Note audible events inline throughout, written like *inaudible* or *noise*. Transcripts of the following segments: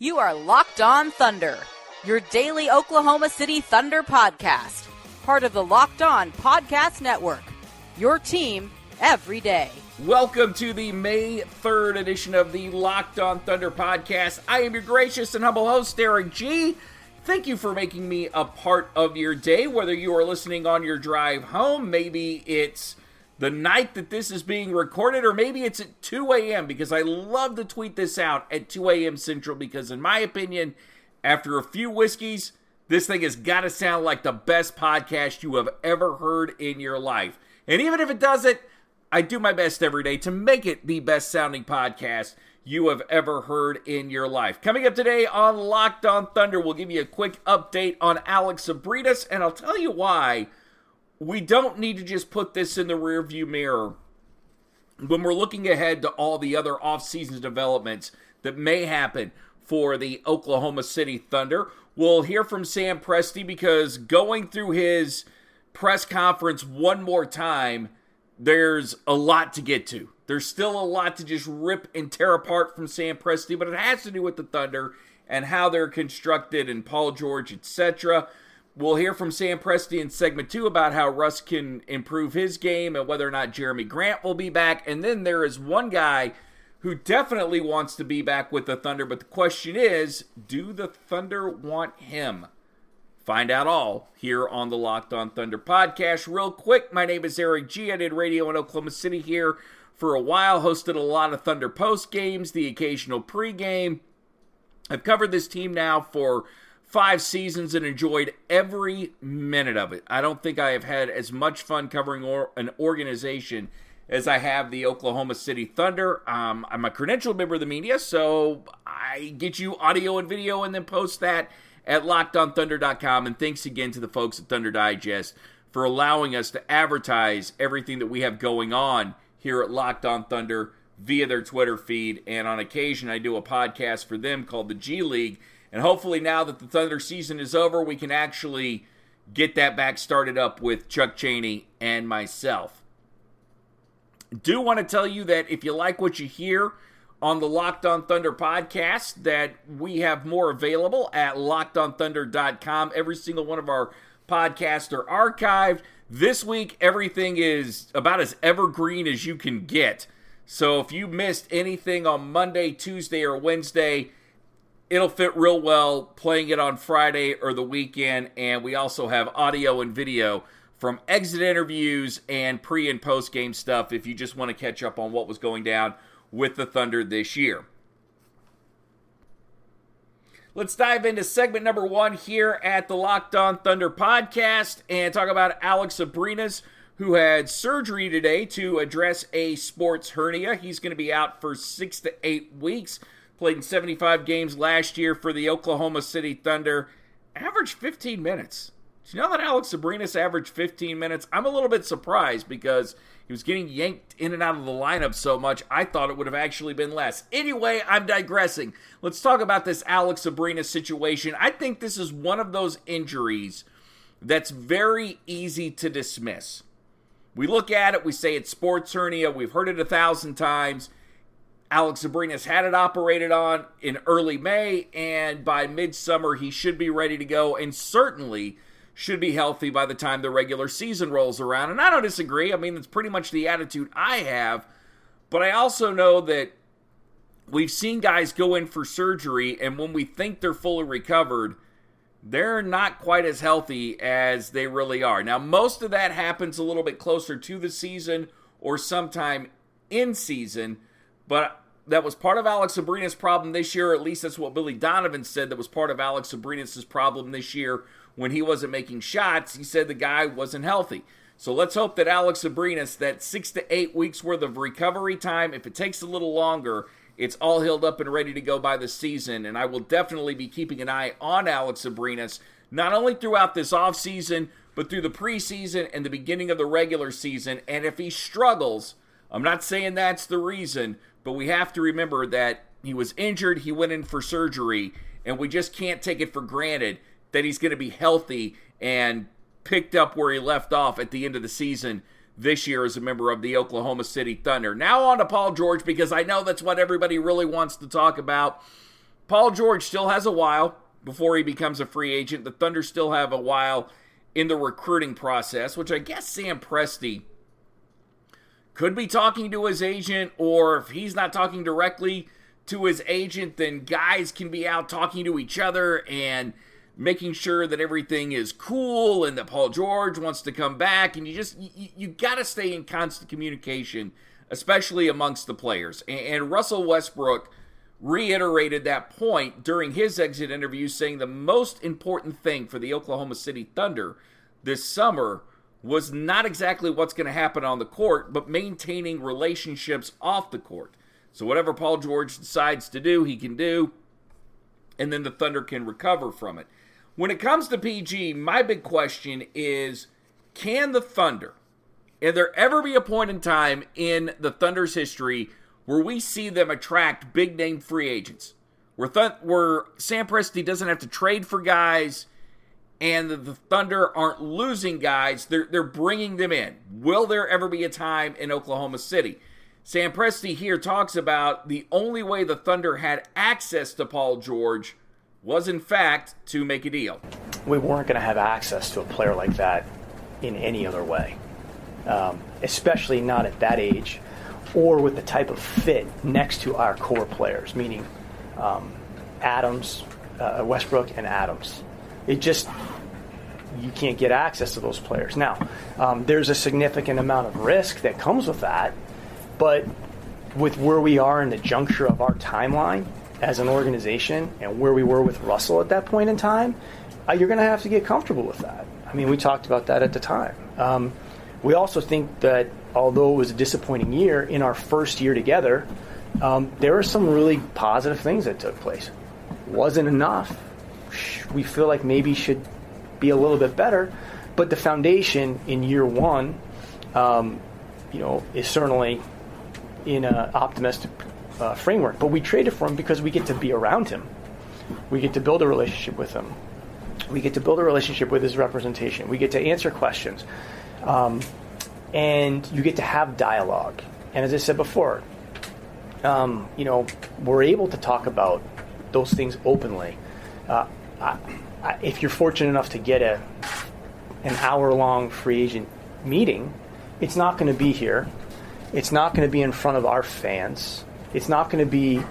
You are Locked On Thunder, your daily Oklahoma City Thunder podcast, part of the Locked On Podcast Network. Your team every day. Welcome to the May 3rd edition of the Locked On Thunder podcast. I am your gracious and humble host, Derek G. Thank you for making me a part of your day, whether you are listening on your drive home, maybe it's the night that this is being recorded, or maybe it's at 2 a.m. because I love to tweet this out at 2 a.m. Central because, in my opinion, after a few whiskeys, this thing has got to sound like the best podcast you have ever heard in your life. And even if it doesn't, I do my best every day to make it the best sounding podcast you have ever heard in your life. Coming up today on Locked On Thunder, we'll give you a quick update on Alex Abrines, and I'll tell you why we don't need to just put this in the rearview mirror when we're looking ahead to all the other offseason developments that may happen for the Oklahoma City Thunder. We'll hear from Sam Presti because going through his press conference one more time, there's a lot to get to. There's still a lot to just rip and tear apart from Sam Presti, but it has to do with the Thunder and how they're constructed and Paul George, etc. We'll hear from Sam Presti in segment two about how Russ can improve his game and whether or not Jerami Grant will be back. And then there is one guy who definitely wants to be back with the Thunder, but the question is do the Thunder want him? Find out all here on the Locked On Thunder podcast. Real quick, my name is Eric G. I did radio in Oklahoma City here for a while, hosted a lot of Thunder post games, the occasional pregame. I've covered this team now for five seasons and enjoyed every minute of it. I don't think I have had as much fun covering or, an organization as I have the Oklahoma City Thunder. Um, I'm a credentialed member of the media, so I get you audio and video and then post that at lockedonthunder.com. And thanks again to the folks at Thunder Digest for allowing us to advertise everything that we have going on here at Locked On Thunder via their Twitter feed. And on occasion, I do a podcast for them called the G League. And hopefully, now that the Thunder season is over, we can actually get that back started up with Chuck Cheney and myself. Do want to tell you that if you like what you hear, on the Locked On Thunder podcast that we have more available at lockedonthunder.com. Every single one of our podcasts are archived. This week, everything is about as evergreen as you can get. So if you missed anything on Monday, Tuesday, or Wednesday, it'll fit real well playing it on Friday or the weekend. And we also have audio and video from exit interviews and pre and post game stuff if you just want to catch up on what was going down with the Thunder this year. Let's dive into segment number one here at the Locked On Thunder podcast and talk about Alex Abrines, who had surgery today to address a sports hernia. He's going to be out for six to eight weeks. Played in 75 games last year for the Oklahoma City Thunder. Averaged 15 minutes. Do you know that Alex Abrines averaged 15 minutes? I'm a little bit surprised because he was getting yanked in and out of the lineup so much, I thought it would have actually been less. Anyway, I'm digressing. Let's talk about this Alex Abrines situation. I think this is one of those injuries that's very easy to dismiss. We look at it, we say it's sports hernia, we've heard it a thousand times. Alex Abrines had it operated on in early May, and by midsummer, he should be ready to go, and certainly should be healthy by the time the regular season rolls around. And I don't disagree. I mean, it's pretty much the attitude I have. But I also know that we've seen guys go in for surgery, and when we think they're fully recovered, they're not quite as healthy as they really are. Now, most of that happens a little bit closer to the season or sometime in season, but that was part of Alex Abrines' problem this year. At least that's what Billy Donovan said. That was part of Alex Abrines' problem this year when he wasn't making shots. He said the guy wasn't healthy. So let's hope that Alex Abrines, that six to eight weeks worth of recovery time, if it takes a little longer, it's all healed up and ready to go by the season. And I will definitely be keeping an eye on Alex Abrines, not only throughout this offseason, but through the preseason and the beginning of the regular season. And if he struggles, I'm not saying that's the reason, but we have to remember that he was injured, he went in for surgery, and we just can't take it for granted that he's going to be healthy and picked up where he left off at the end of the season this year as a member of the Oklahoma City Thunder. Now on to Paul George because I know that's what everybody really wants to talk about. Paul George still has a while before he becomes a free agent. The Thunder still have a while in the recruiting process, which I guess Sam Presti could be talking to his agent, or if he's not talking directly to his agent, then guys can be out talking to each other and making sure that everything is cool and that Paul George wants to come back. And you just, you, you got to stay in constant communication, especially amongst the players. And, and Russell Westbrook reiterated that point during his exit interview, saying the most important thing for the Oklahoma City Thunder this summer was not exactly what's going to happen on the court, but maintaining relationships off the court. So, whatever Paul George decides to do, he can do, and then the Thunder can recover from it. When it comes to PG, my big question is can the Thunder, and there ever be a point in time in the Thunder's history where we see them attract big name free agents? Where, Th- where Sam Presti doesn't have to trade for guys and the, Thunder aren't losing guys, they're, they're bringing them in. Will there ever be a time in Oklahoma City? Sam Presti here talks about the only way the Thunder had access to Paul George was in fact to make a deal. We weren't going to have access to a player like that in any other way, um, especially not at that age or with the type of fit next to our core players, meaning um, Adams, uh, Westbrook, and Adams. It just, you can't get access to those players. Now, um, there's a significant amount of risk that comes with that, but with where we are in the juncture of our timeline, as an organization and where we were with Russell at that point in time, uh, you're going to have to get comfortable with that. I mean, we talked about that at the time. Um, we also think that although it was a disappointing year, in our first year together, um, there were some really positive things that took place. Wasn't enough. We feel like maybe should be a little bit better, but the foundation in year one, um, you know, is certainly in an optimistic uh, framework. But we traded for him because we get to be around him. We get to build a relationship with him. We get to build a relationship with his representation. We get to answer questions. Um, and you get to have dialogue. And as I said before, um, you know, we're able to talk about those things openly. Uh, I, if you're fortunate enough to get a an hour long free agent meeting, it's not going to be here. It's not going to be in front of our fans. It's not going to be,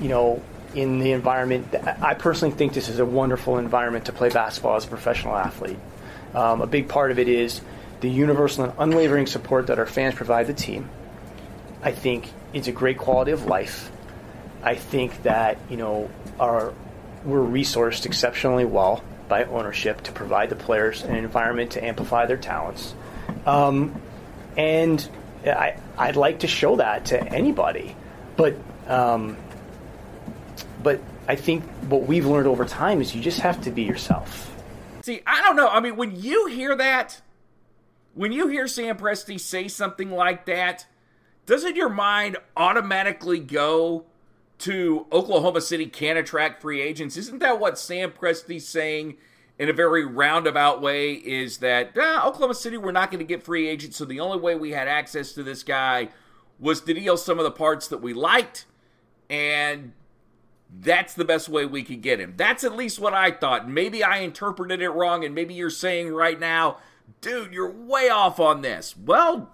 you know, in the environment. I personally think this is a wonderful environment to play basketball as a professional athlete. Um, a big part of it is the universal and unwavering support that our fans provide the team. I think it's a great quality of life. I think that you know our we're resourced exceptionally well by ownership to provide the players an environment to amplify their talents. Um, and I, I'd like to show that to anybody. But um, but I think what we've learned over time is you just have to be yourself. See, I don't know. I mean, when you hear that, when you hear Sam Presti say something like that, doesn't your mind automatically go to Oklahoma City can attract free agents? Isn't that what Sam Presti's saying in a very roundabout way? Is that ah, Oklahoma City, we're not going to get free agents, so the only way we had access to this guy was to deal some of the parts that we liked, and that's the best way we could get him. That's at least what I thought. Maybe I interpreted it wrong, and maybe you're saying right now, dude, you're way off on this. Well,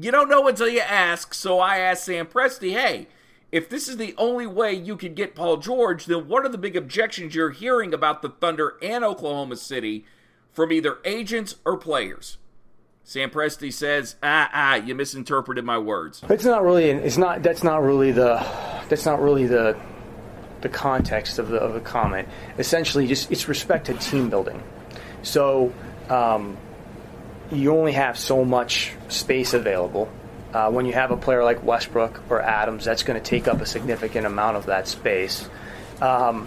you don't know until you ask, so I asked Sam Presti, hey, if this is the only way you can get Paul George, then what are the big objections you're hearing about the Thunder and Oklahoma City from either agents or players? Sam Presti says, "Ah, ah, you misinterpreted my words." It's not really. It's not. That's not really the. That's not really the. The context of the of the comment. Essentially, just it's respect to team building. So, um, you only have so much space available. Uh, when you have a player like Westbrook or Adams, that's going to take up a significant amount of that space. Um,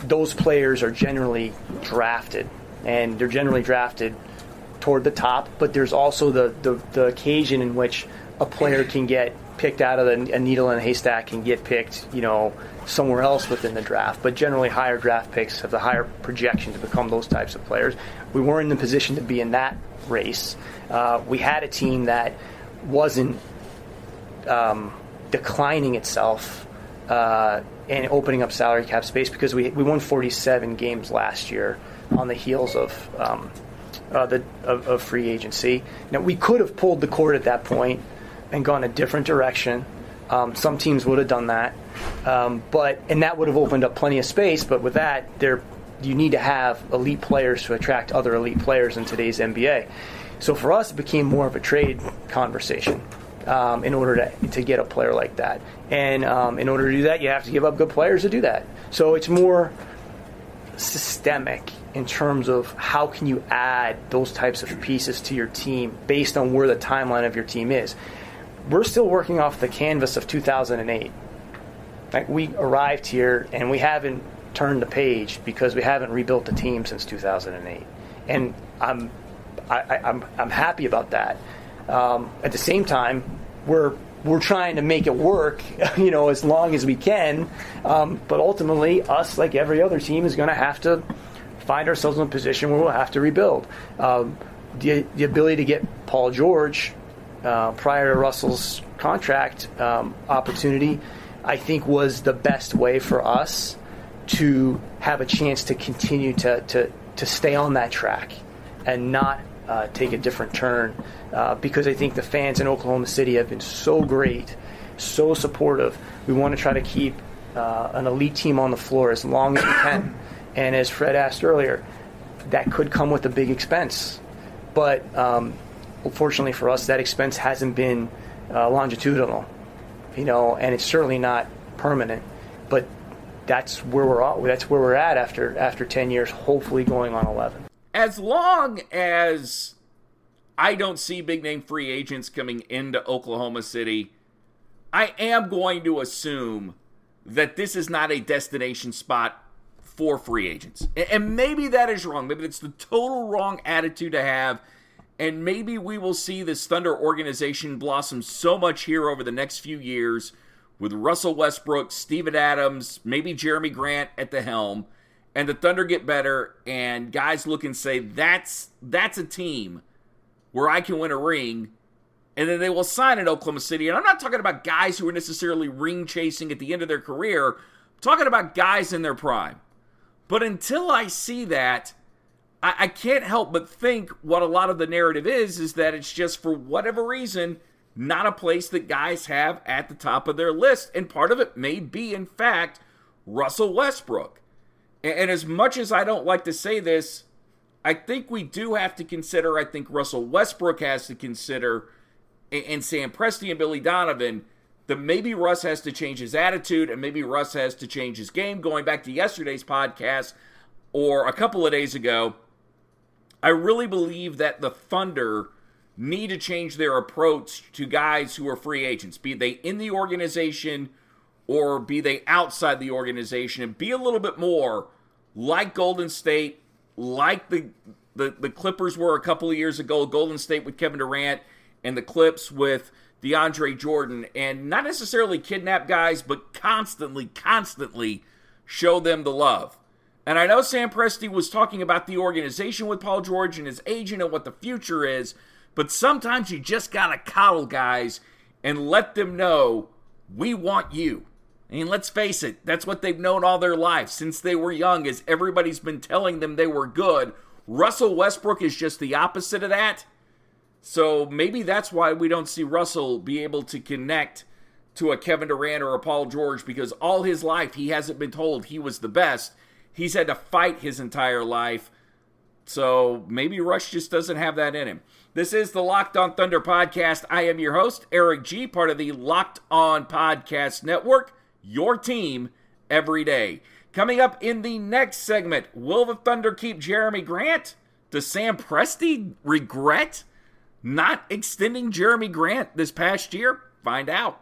those players are generally drafted, and they're generally drafted toward the top, but there's also the, the, the occasion in which a player can get picked out of the, a needle in a haystack and get picked, you know, somewhere else within the draft. But generally, higher draft picks have the higher projection to become those types of players. We weren't in the position to be in that race. Uh, we had a team that wasn't um, declining itself uh, and opening up salary cap space because we, we won 47 games last year on the heels of um, uh, the of, of, free agency. Now we could have pulled the cord at that point and gone a different direction. Um, some teams would have done that, um, but and that would have opened up plenty of space. But with that, there you need to have elite players to attract other elite players in today's NBA. So for us, it became more of a trade conversation. Um, in order to, to get a player like that. And um, in order to do that, you have to give up good players to do that. So it's more systemic in terms of how can you add those types of pieces to your team based on where the timeline of your team is. We're still working off the canvas of 2008. Like we arrived here and we haven't turned the page because we haven't rebuilt the team since 2008, and I'm I, am I'm, I'm happy about that. Um, at the same time, we're we're trying to make it work, *laughs* you know, as long as we can. Um, but ultimately, us, like every other team, is going to have to find ourselves in a position where we'll have to rebuild. Um, the, the ability to get Paul George uh, prior to Russell's contract um, opportunity, I think, was the best way for us to have a chance to continue to, to, to stay on that track and not uh, take a different turn. Uh, because I think the fans in Oklahoma City have been so great, so supportive. We want to try to keep uh, an elite team on the floor as long as we can. *coughs* And as Fred asked earlier, that could come with a big expense. But um, unfortunately for us, that expense hasn't been uh, longitudinal, you know, and it's certainly not permanent. But that's where we're at. That's where we're at after after ten years. Hopefully, going on eleven. As long as I don't see big name free agents coming into Oklahoma City, I am going to assume that this is not a destination spot for free agents. And maybe that is wrong. Maybe it's the total wrong attitude to have. And maybe we will see this Thunder organization blossom so much here over the next few years with Russell Westbrook, Steven Adams, maybe Jerami Grant at the helm, and the Thunder get better and guys look and say that's that's a team where I can win a ring and then they will sign in Oklahoma City. And I'm not talking about guys who are necessarily ring chasing at the end of their career. I'm talking about guys in their prime. But until I see that, I, I can't help but think what a lot of the narrative is is that it's just for whatever reason not a place that guys have at the top of their list. And part of it may be, in fact, Russell Westbrook. And, and as much as I don't like to say this, I think we do have to consider, I think Russell Westbrook has to consider, and, and Sam Presti and Billy Donovan that maybe Russ has to change his attitude and maybe Russ has to change his game. Going back to yesterday's podcast or a couple of days ago, I really believe that the Thunder need to change their approach to guys who are free agents, be they in the organization or be they outside the organization, and be a little bit more like Golden State, like the the, the Clippers were a couple of years ago, Golden State with Kevin Durant, and the Clips with DeAndre Jordan and not necessarily kidnap guys, but constantly, constantly show them the love. And I know Sam Presti was talking about the organization with Paul George and his agent and what the future is, but sometimes you just gotta coddle guys and let them know we want you. I mean, let's face it, that's what they've known all their life since they were young, as everybody's been telling them they were good. Russell Westbrook is just the opposite of that. So maybe that's why we don't see Russell be able to connect to a Kevin Durant or a Paul George because all his life he hasn't been told he was the best. He's had to fight his entire life. So maybe Russ just doesn't have that in him. This is the Locked On Thunder podcast. I am your host, Eric G, part of the Locked On Podcast Network, your team every day. Coming up in the next segment, will the Thunder keep Jerami Grant? Does Sam Presti regret not extending Jerami Grant this past year? Find out.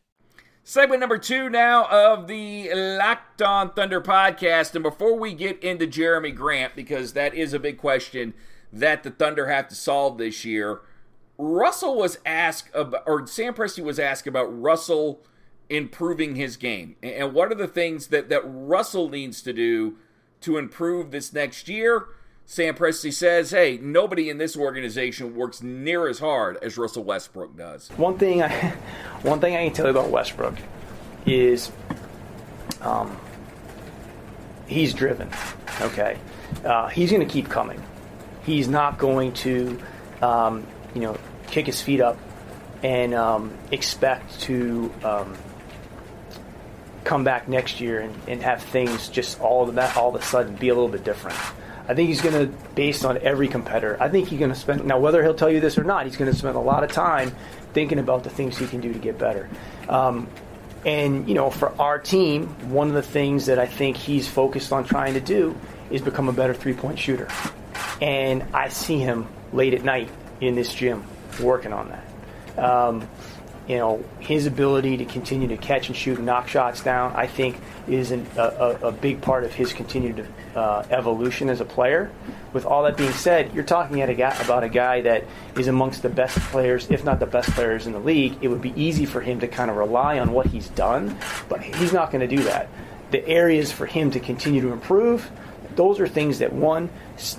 Segment number two now of the Locked On Thunder podcast. And before we get into Jerami Grant, because that is a big question that the Thunder have to solve this year, Russell was asked about, or Sam Presti was asked about Russell improving his game. And what are the things that, that Russell needs to do to improve this next year? Sam Presti says, hey, nobody in this organization works near as hard as Russell Westbrook does. One thing I, *laughs* one thing I can tell you about Westbrook is um, he's driven. Okay, uh, he's going to keep coming. He's not going to, um, you know, kick his feet up and um, expect to um, come back next year and, and have things just all that all of a sudden be a little bit different. I think he's going to, based on every competitor, I think he's going to spend, now whether he'll tell you this or not, he's going to spend a lot of time thinking about the things he can do to get better. Um, and, you know, for our team, one of the things that I think he's focused on trying to do is become a better three point shooter. And I see him late at night in this gym working on that. Um, you know, his ability to continue to catch and shoot and knock shots down, I think, is an, a, a, big part of his continued uh, evolution as a player. With all that being said, you're talking a guy, about a guy that is amongst the best players, if not the best players in the league. It would be easy for him to kind of rely on what he's done, but he's not going to do that. The areas for him to continue to improve, those are things that one,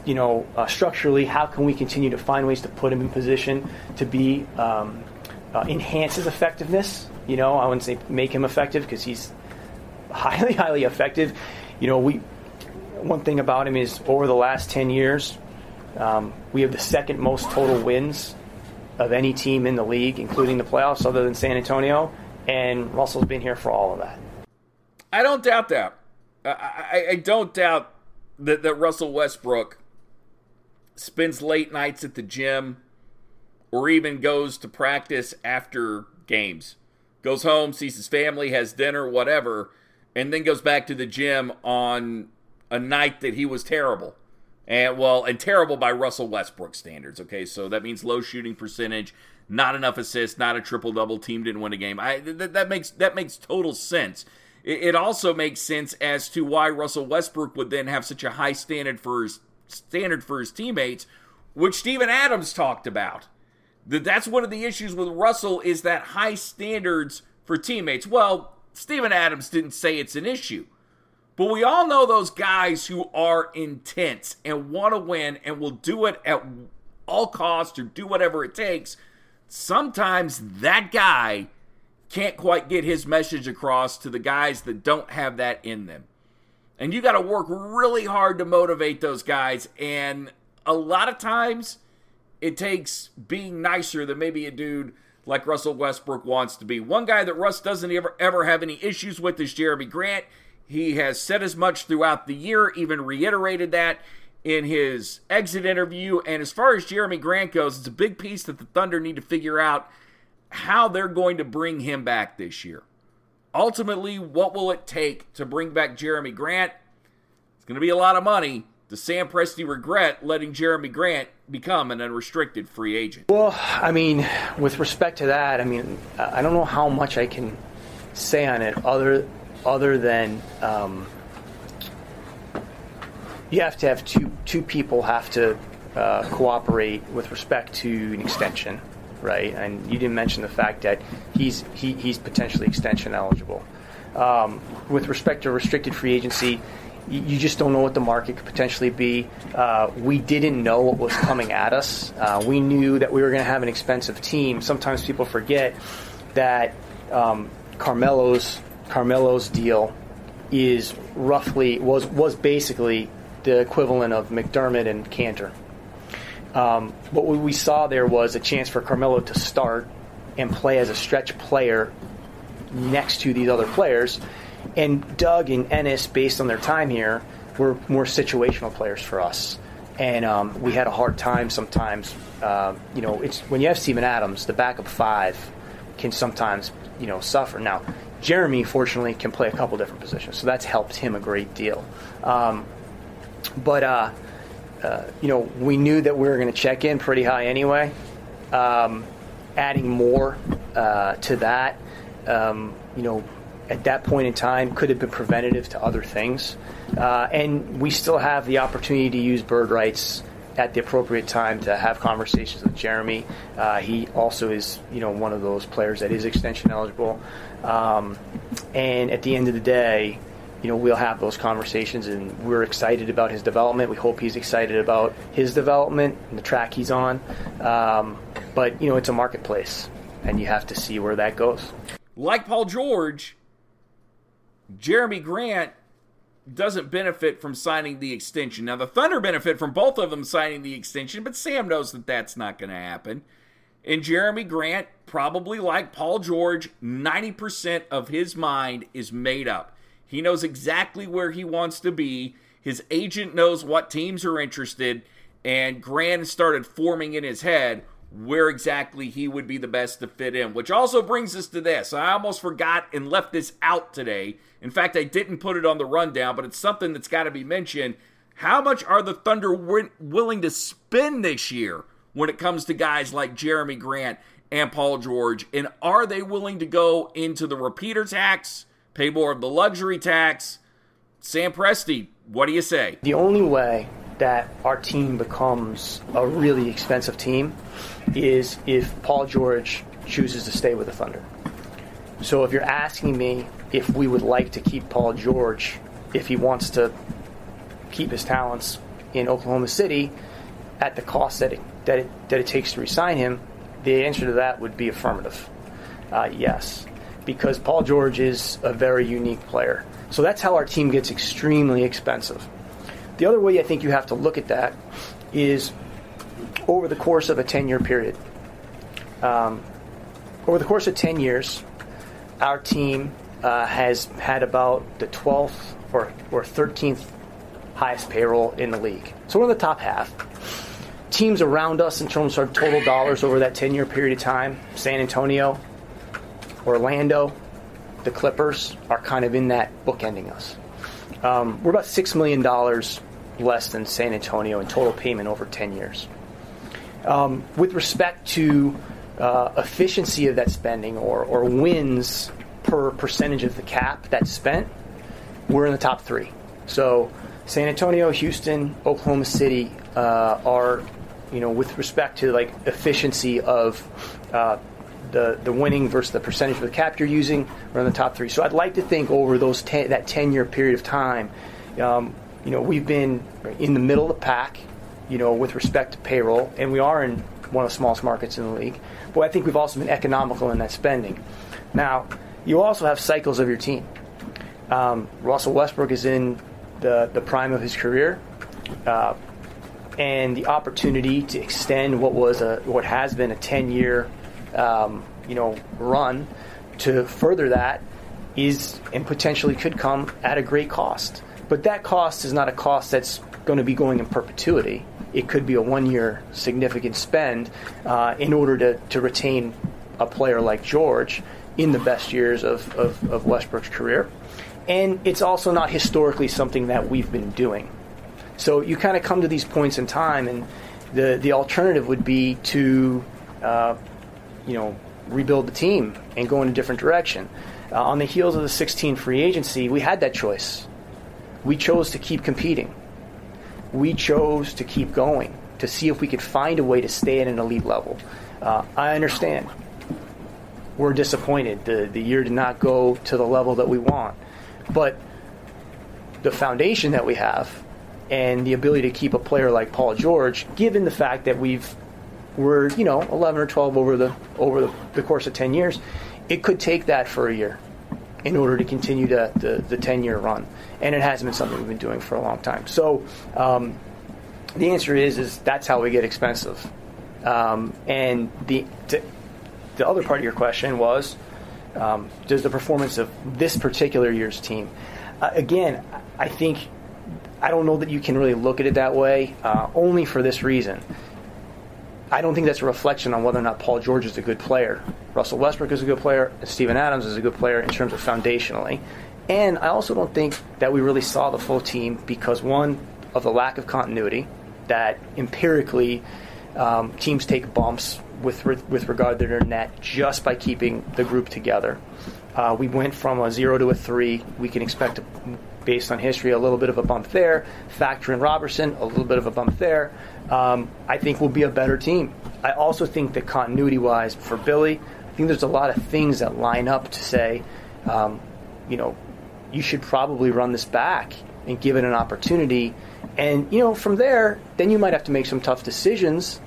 you know, uh, structurally, how can we continue to find ways to put him in position to be um, uh, enhance his effectiveness? You know, I wouldn't say make him effective because he's highly, *laughs* highly effective. You know, we one thing about him is over the last 10 years, um, we have the second most total wins of any team in the league, including the playoffs, other than San Antonio. And Russell's been here for all of that. I don't doubt that. I, I, I don't doubt that, that Russell Westbrook spends late nights at the gym or even goes to practice after games. Goes home, sees his family, has dinner, whatever, and then goes back to the gym on a night that he was terrible. And well, and terrible by Russell Westbrook standards. Okay, so that means low shooting percentage, not enough assists, not a triple double. Team didn't win a game. I that, that makes that makes total sense. It, it also makes sense as to why Russell Westbrook would then have such a high standard for his standard for his teammates, which Steven Adams talked about. That that's one of the issues with Russell is that high standards for teammates. Well, Steven Adams didn't say it's an issue. But we all know those guys who are intense and want to win and will do it at all costs or do whatever it takes. Sometimes that guy can't quite get his message across to the guys that don't have that in them. And you got to work really hard to motivate those guys. And a lot of times it takes being nicer than maybe a dude like Russell Westbrook wants to be. One guy that Russ doesn't ever ever have any issues with is Jerami Grant. He has said as much throughout the year, even reiterated that in his exit interview. And as far as Jerami Grant goes, it's a big piece that the Thunder need to figure out how they're going to bring him back this year. Ultimately, what will it take to bring back Jerami Grant? It's going to be a lot of money. Does Sam Presti regret letting Jerami Grant become an unrestricted free agent? Well, I mean, with respect to that, I mean, I don't know how much I can say on it other other than um, you have to have two two people have to uh, cooperate with respect to an extension. right? And you didn't mention the fact that he's he, he's potentially extension eligible. Um, with respect to restricted free agency, you, just don't know what the market could potentially be. Uh, we didn't know what was coming at us. Uh, we knew that we were going to have an expensive team. Sometimes people forget that um, Carmelo's Carmelo's deal is roughly was was basically the equivalent of McDermott and Kanter. Um, what we saw there was a chance for Carmelo to start and play as a stretch player next to these other players. And Doug and Enes, based on their time here, were more situational players for us. And um, we had a hard time sometimes. Uh, you know, it's when you have Steven Adams, the backup five can sometimes you know suffer. Now, Jerami, fortunately, can play a couple different positions, so that's helped him a great deal. Um, but uh, uh, you know, we knew that we were going to check in pretty high anyway. Um, adding more uh, to that, um, you know, at that point in time could have been preventative to other things. Uh, and we still have the opportunity to use bird rights at the appropriate time to have conversations with Jerami. Uh, he also is, you know, one of those players that is extension eligible. Um, and at the end of the day, you know, we'll have those conversations, and we're excited about his development. We hope he's excited about his development and the track he's on. Um, but you know, it's a marketplace, and you have to see where that goes. Like Paul George, Jerami Grant doesn't benefit from signing the extension. Now, the Thunder benefit from both of them signing the extension, but Sam knows that that's not going to happen. And Jerami Grant, probably like Paul George, 90% of his mind is made up. He knows exactly where he wants to be. His agent knows what teams are interested, and Grant started forming in his head where exactly he would be the best to fit in. Which also brings us to this. I almost forgot and left this out today. In fact, I didn't put it on the rundown, but it's something that's got to be mentioned. How much are the Thunder willing to spend this year when it comes to guys like Jerami Grant and Paul George? And are they willing to go into the repeater tax? pay more of the luxury tax. Sam Presti, what do you say? The only way that our team becomes a really expensive team is if Paul George chooses to stay with the Thunder. So if you're asking me if we would like to keep Paul George, if he wants to keep his talents in Oklahoma City at the cost that it, that it, that it takes to resign him, the answer to that would be affirmative. Uh, yes because Paul George is a very unique player. So that's how our team gets extremely expensive. The other way I think you have to look at that is over the course of a 10 year period. Um, over the course of 10 years, our team uh, has had about the 12th or, or 13th highest payroll in the league. So we're in the top half. Teams around us in terms of total dollars over that 10 year period of time San Antonio, Orlando, the Clippers are kind of in that bookending us. Um, we're about $6 million less than San Antonio in total payment over 10 years. Um, with respect to uh, efficiency of that spending or, or wins per percentage of the cap that's spent, we're in the top three. So San Antonio, Houston, Oklahoma City uh, are, you know, with respect to like efficiency of uh, the, the winning versus the percentage of the cap you're using, we're in the top three. So I'd like to think over those ten, that 10 year period of time, um, you know, we've been in the middle of the pack, you know, with respect to payroll, and we are in one of the smallest markets in the league. But I think we've also been economical in that spending. Now, you also have cycles of your team. Um, Russell Westbrook is in the, the prime of his career. Uh, and the opportunity to extend what was a what has been a 10 year um, you know, run to further that is and potentially could come at a great cost. But that cost is not a cost that's going to be going in perpetuity. It could be a one year significant spend uh, in order to, to retain a player like George in the best years of, of, of Westbrook's career. And it's also not historically something that we've been doing. So you kind of come to these points in time, and the, the alternative would be to uh, you know, rebuild the team and go in a different direction. Uh, on the heels of the 16 free agency, we had that choice. We chose to keep competing. We chose to keep going to see if we could find a way to stay at an elite level. Uh, I understand. We're disappointed. The, the year did not go to the level that we want. But the foundation that we have and the ability to keep a player like Paul George, given the fact that we've we're you know 11 or 12 over the over the, the course of 10 years, it could take that for a year in order to continue to, the, the 10 year run. And it hasn't been something we've been doing for a long time. So um, the answer is, is that's how we get expensive. Um, and the, to, the other part of your question was um, does the performance of this particular year's team, uh, again, I think, I don't know that you can really look at it that way, uh, only for this reason. I don't think that's a reflection on whether or not Paul George is a good player. Russell Westbrook is a good player, and Steven Adams is a good player in terms of foundationally. And I also don't think that we really saw the full team because, one, of the lack of continuity, that empirically um, teams take bumps with, re- with regard to their net just by keeping the group together. Uh, we went from a zero to a three. We can expect, based on history, a little bit of a bump there. Factor in Roberson, a little bit of a bump there um, I think we'll be a better team. I also think that continuity wise for Billy, I think there's a lot of things that line up to say, um, you know, you should probably run this back and give it an opportunity. And, you know, from there, then you might have to make some tough decisions.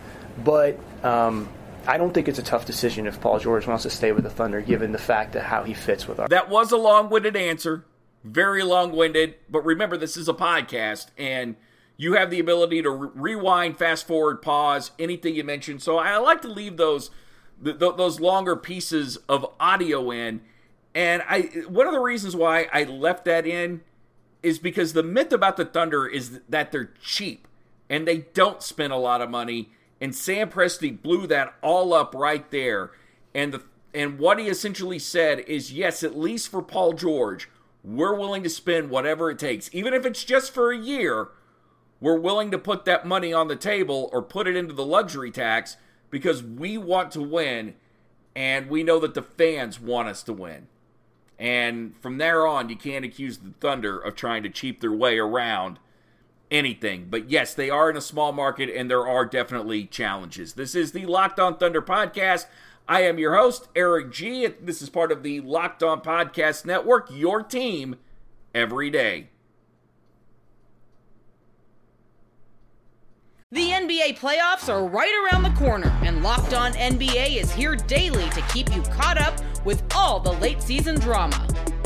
But um, I don't think it's a tough decision if Paul George wants to stay with the Thunder, given the fact that how he fits with our. That was a long winded answer. Very long winded. But remember, this is a podcast. And you have the ability to re- rewind, fast forward, pause, anything you mentioned. So I like to leave those th- th- those longer pieces of audio in. And I one of the reasons why I left that in is because the myth about the Thunder is that they're cheap and they don't spend a lot of money. And Sam Presti blew that all up right there. And the and what he essentially said is yes, at least for Paul George, we're willing to spend whatever it takes, even if it's just for a year we're willing to put that money on the table or put it into the luxury tax because we want to win and we know that the fans want us to win. And from there on, you can't accuse the Thunder of trying to cheap their way around anything. But yes, they are in a small market and there are definitely challenges. This is the Locked On Thunder podcast. I am your host, Eric G. This is part of the Locked On Podcast Network, your team every day. The NBA playoffs are right around the corner, and Locked On NBA is here daily to keep you caught up with all the late season drama.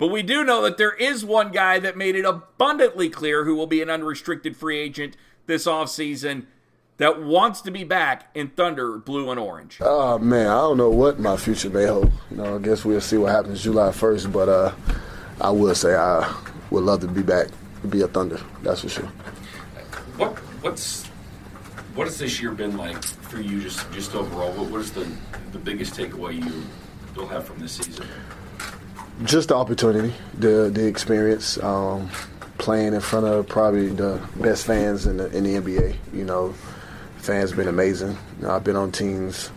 But we do know that there is one guy that made it abundantly clear who will be an unrestricted free agent this offseason that wants to be back in Thunder, Blue, and Orange. Oh, man, I don't know what my future may hold. You know, I guess we'll see what happens July 1st, but uh, I will say I would love to be back, to be a Thunder, that's for sure. What what's what has this year been like for you? Just just overall, what, what is the the biggest takeaway you you'll have from this season? Just the opportunity, the the experience, um, playing in front of probably the best fans in the in the NBA. You know, fans been amazing. You know, I've been on teams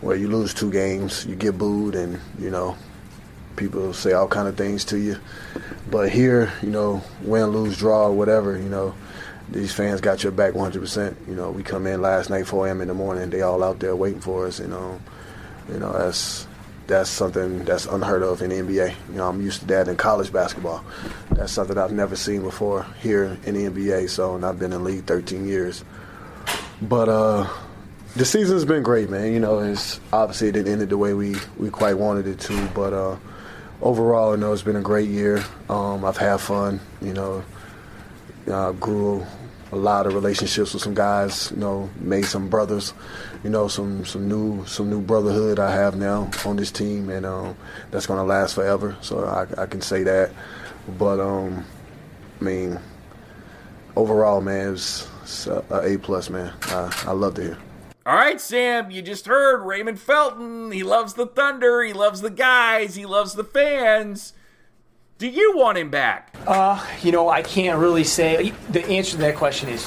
where you lose two games, you get booed, and you know people say all kind of things to you. But here, you know, win, lose, draw, whatever, you know, these fans got your back 100%. You know, we come in last night 4 a.m. in the morning. They all out there waiting for us. You know, you know that's that's something that's unheard of in the NBA. You know, I'm used to that in college basketball. That's something I've never seen before here in the NBA. So, and I've been in league 13 years. But uh, the season's been great, man. You know, it's obviously it didn't end the way we we quite wanted it to, but uh, overall, you know, it's been a great year. Um, I've had fun. You know, uh, grew a lot of relationships with some guys. You know, made some brothers. You know, some some new some new brotherhood I have now on this team, and um, that's to last forever. So I, I, can say that. But um, I mean, overall, man, it's, it's a, a plus, man. I, I love to hear. All right, Sam, you just heard Raymond Felton. He loves the Thunder. He loves the guys. He loves the fans. Do you want him back? Uh, you know, I can't really say. The answer to that question is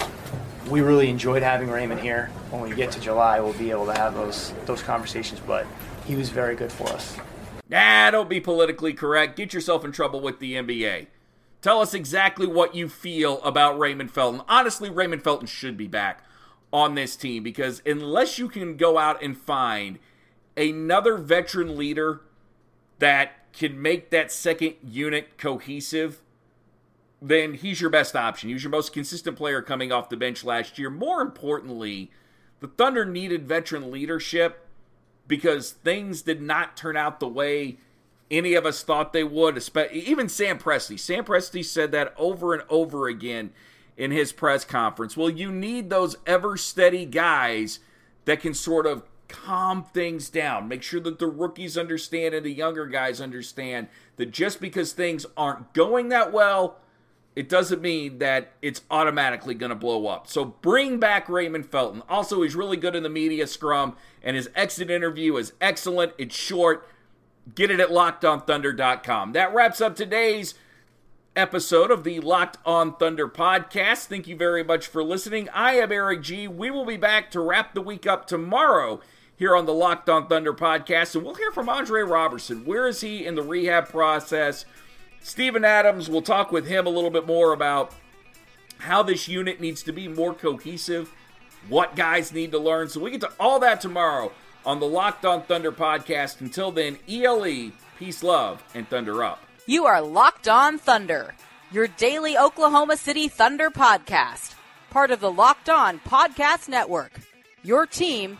we really enjoyed having Raymond here. When we get to July, we'll be able to have those those conversations. But he was very good for us. Nah, don't be politically correct. Get yourself in trouble with the NBA. Tell us exactly what you feel about Raymond Felton. Honestly, Raymond Felton should be back on this team because unless you can go out and find another veteran leader that can make that second unit cohesive, then he's your best option. He was your most consistent player coming off the bench last year. More importantly, the Thunder needed veteran leadership because things did not turn out the way any of us thought they would. Even Sam Presti. Sam Presti said that over and over again in his press conference. Well, you need those ever steady guys that can sort of calm things down. Make sure that the rookies understand and the younger guys understand that just because things aren't going that well, it doesn't mean that it's automatically going to blow up. So bring back Raymond Felton. Also, he's really good in the media scrum, and his exit interview is excellent. It's short. Get it at lockedonthunder.com. That wraps up today's episode of the Locked On Thunder podcast. Thank you very much for listening. I am Eric G. We will be back to wrap the week up tomorrow here on the Locked On Thunder podcast, and we'll hear from Andre Roberson. Where is he in the rehab process? Steven Adams, we'll talk with him a little bit more about how this unit needs to be more cohesive, what guys need to learn. So we get to all that tomorrow on the Locked On Thunder podcast. Until then, ELE, peace, love, and Thunder up. You are Locked On Thunder, your daily Oklahoma City Thunder podcast, part of the Locked On Podcast Network. Your team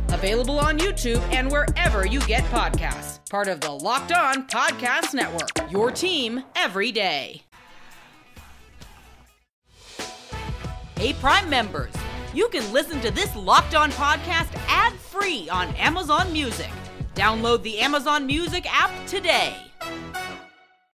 available on YouTube and wherever you get podcasts. Part of the Locked On Podcast Network. Your team every day. Hey, Prime members, you can listen to this Locked On podcast ad free on Amazon Music. Download the Amazon Music app today.